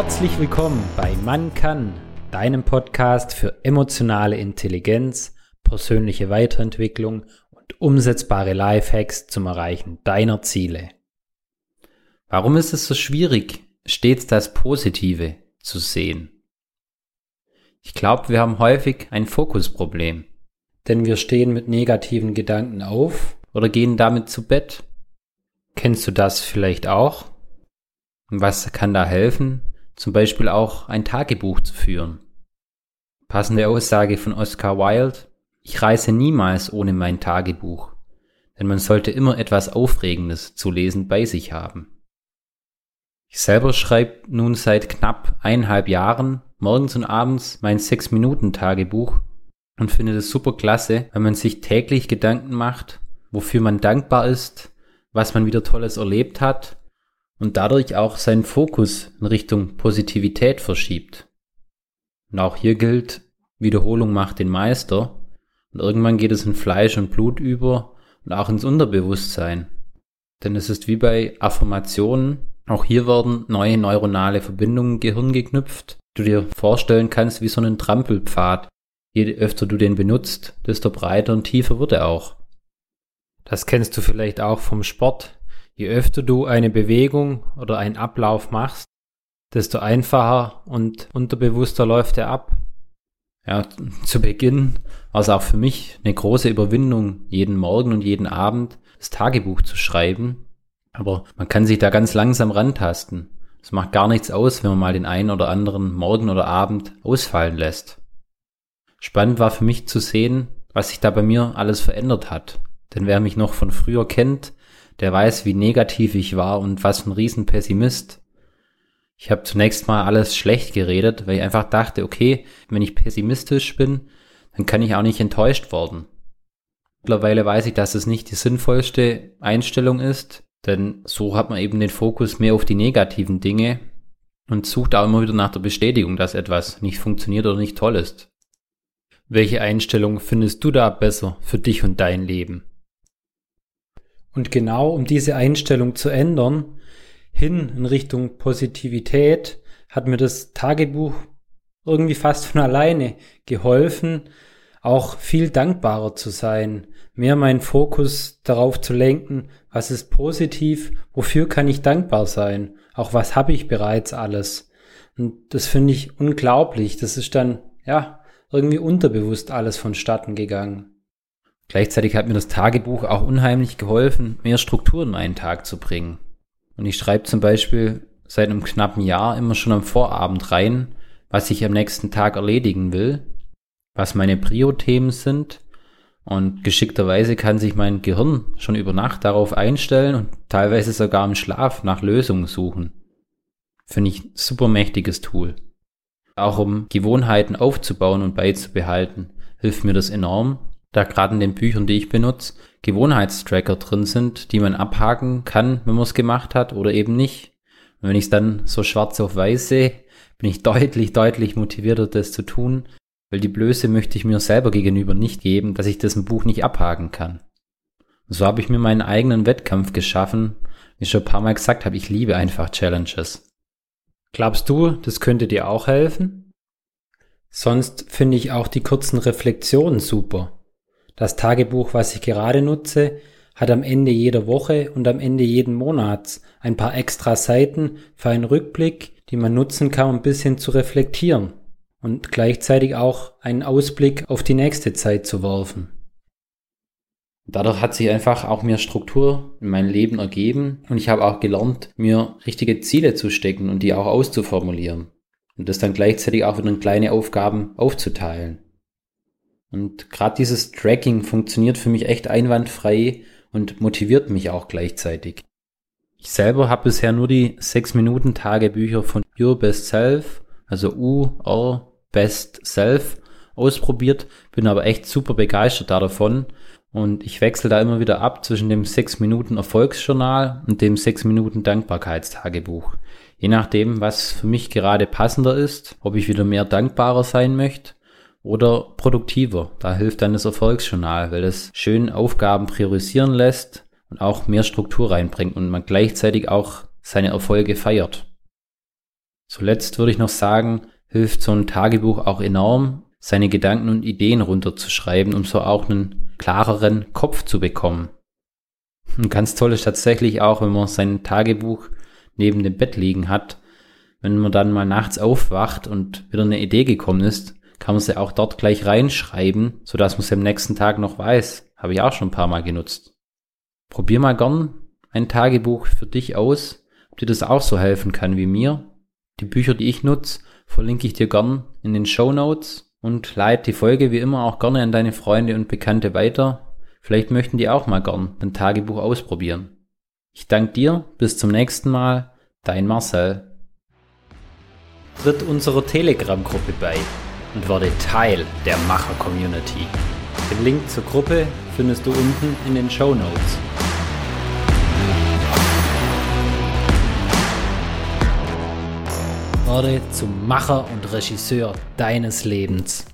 Herzlich willkommen bei Man kann, deinem Podcast für emotionale Intelligenz, persönliche Weiterentwicklung und umsetzbare Lifehacks zum Erreichen deiner Ziele. Warum ist es so schwierig, stets das Positive zu sehen? Ich glaube, wir haben häufig ein Fokusproblem. Denn wir stehen mit negativen Gedanken auf oder gehen damit zu Bett. Kennst du das vielleicht auch? Und was kann da helfen? Zum Beispiel auch ein Tagebuch zu führen. Passende Aussage von Oscar Wilde. Ich reise niemals ohne mein Tagebuch. Denn man sollte immer etwas Aufregendes zu lesen bei sich haben. Ich selber schreibe nun seit knapp eineinhalb Jahren morgens und abends mein 6-Minuten-Tagebuch und finde das super klasse, wenn man sich täglich Gedanken macht, wofür man dankbar ist, was man wieder Tolles erlebt hat und dadurch auch seinen Fokus in Richtung Positivität verschiebt. Und auch hier gilt, Wiederholung macht den Meister und irgendwann geht es in Fleisch und Blut über und auch ins Unterbewusstsein. Denn es ist wie bei Affirmationen, auch hier werden neue neuronale Verbindungen im Gehirn geknüpft, du dir vorstellen kannst wie so einen Trampelpfad. Je öfter du den benutzt, desto breiter und tiefer wird er auch. Das kennst du vielleicht auch vom Sport. Je öfter du eine Bewegung oder einen Ablauf machst, desto einfacher und unterbewusster läuft er ab. Ja, zu Beginn war es auch für mich eine große Überwindung, jeden Morgen und jeden Abend das Tagebuch zu schreiben. Aber man kann sich da ganz langsam rantasten. Es macht gar nichts aus, wenn man mal den einen oder anderen Morgen oder Abend ausfallen lässt. Spannend war für mich zu sehen, was sich da bei mir alles verändert hat. Denn wer mich noch von früher kennt, der weiß, wie negativ ich war und was ein Riesenpessimist. Ich habe zunächst mal alles schlecht geredet, weil ich einfach dachte, okay, wenn ich pessimistisch bin, dann kann ich auch nicht enttäuscht worden. Mittlerweile weiß ich, dass es nicht die sinnvollste Einstellung ist, denn so hat man eben den Fokus mehr auf die negativen Dinge und sucht auch immer wieder nach der Bestätigung, dass etwas nicht funktioniert oder nicht toll ist. Welche Einstellung findest du da besser für dich und dein Leben? Und genau um diese Einstellung zu ändern, hin in Richtung Positivität, hat mir das Tagebuch irgendwie fast von alleine geholfen, auch viel dankbarer zu sein, mehr meinen Fokus darauf zu lenken, was ist positiv, wofür kann ich dankbar sein, auch was habe ich bereits alles. Und das finde ich unglaublich. Das ist dann, ja, irgendwie unterbewusst alles vonstatten gegangen. Gleichzeitig hat mir das Tagebuch auch unheimlich geholfen, mehr Struktur in meinen Tag zu bringen. Und ich schreibe zum Beispiel seit einem knappen Jahr immer schon am Vorabend rein, was ich am nächsten Tag erledigen will, was meine Prio-Themen sind. Und geschickterweise kann sich mein Gehirn schon über Nacht darauf einstellen und teilweise sogar im Schlaf nach Lösungen suchen. Finde ich super mächtiges Tool. Auch um Gewohnheiten aufzubauen und beizubehalten, hilft mir das enorm, da gerade in den Büchern, die ich benutze, Gewohnheitstracker drin sind, die man abhaken kann, wenn man es gemacht hat oder eben nicht. Und wenn ich es dann so schwarz auf weiß sehe, bin ich deutlich, deutlich motivierter, das zu tun, weil die Blöße möchte ich mir selber gegenüber nicht geben, dass ich das im Buch nicht abhaken kann. Und so habe ich mir meinen eigenen Wettkampf geschaffen. Wie ich schon ein paar Mal gesagt habe, ich liebe einfach Challenges. Glaubst du, das könnte dir auch helfen? Sonst finde ich auch die kurzen Reflexionen super. Das Tagebuch, was ich gerade nutze, hat am Ende jeder Woche und am Ende jeden Monats ein paar extra Seiten für einen Rückblick, die man nutzen kann, um ein bisschen zu reflektieren und gleichzeitig auch einen Ausblick auf die nächste Zeit zu werfen. Dadurch hat sich einfach auch mehr Struktur in mein Leben ergeben und ich habe auch gelernt, mir richtige Ziele zu stecken und die auch auszuformulieren und das dann gleichzeitig auch wieder in kleine Aufgaben aufzuteilen. Und gerade dieses Tracking funktioniert für mich echt einwandfrei und motiviert mich auch gleichzeitig. Ich selber habe bisher nur die 6 Minuten Tagebücher von Your Best Self, also U, R, Best Self ausprobiert, bin aber echt super begeistert davon und ich wechsle da immer wieder ab zwischen dem 6 Minuten Erfolgsjournal und dem 6 Minuten Dankbarkeitstagebuch. Je nachdem, was für mich gerade passender ist, ob ich wieder mehr dankbarer sein möchte oder produktiver. Da hilft dann das Erfolgsjournal, weil es schön Aufgaben priorisieren lässt und auch mehr Struktur reinbringt und man gleichzeitig auch seine Erfolge feiert. Zuletzt würde ich noch sagen, hilft so ein Tagebuch auch enorm, seine Gedanken und Ideen runterzuschreiben, um so auch einen klareren Kopf zu bekommen. Und ganz toll ist tatsächlich auch, wenn man sein Tagebuch neben dem Bett liegen hat, wenn man dann mal nachts aufwacht und wieder eine Idee gekommen ist, kann man sie auch dort gleich reinschreiben, sodass man sie am nächsten Tag noch weiß. Habe ich auch schon ein paar Mal genutzt. Probier mal gern ein Tagebuch für dich aus, ob dir das auch so helfen kann wie mir. Die Bücher, die ich nutze, verlinke ich dir gern in den Show Notes und leite die Folge wie immer auch gerne an deine Freunde und Bekannte weiter. Vielleicht möchten die auch mal gern ein Tagebuch ausprobieren. Ich danke dir, bis zum nächsten Mal, dein Marcel. Tritt unserer Telegram-Gruppe bei und werde Teil der Macher-Community. Den Link zur Gruppe findest du unten in den Show Notes. Werde zum Macher und Regisseur deines Lebens.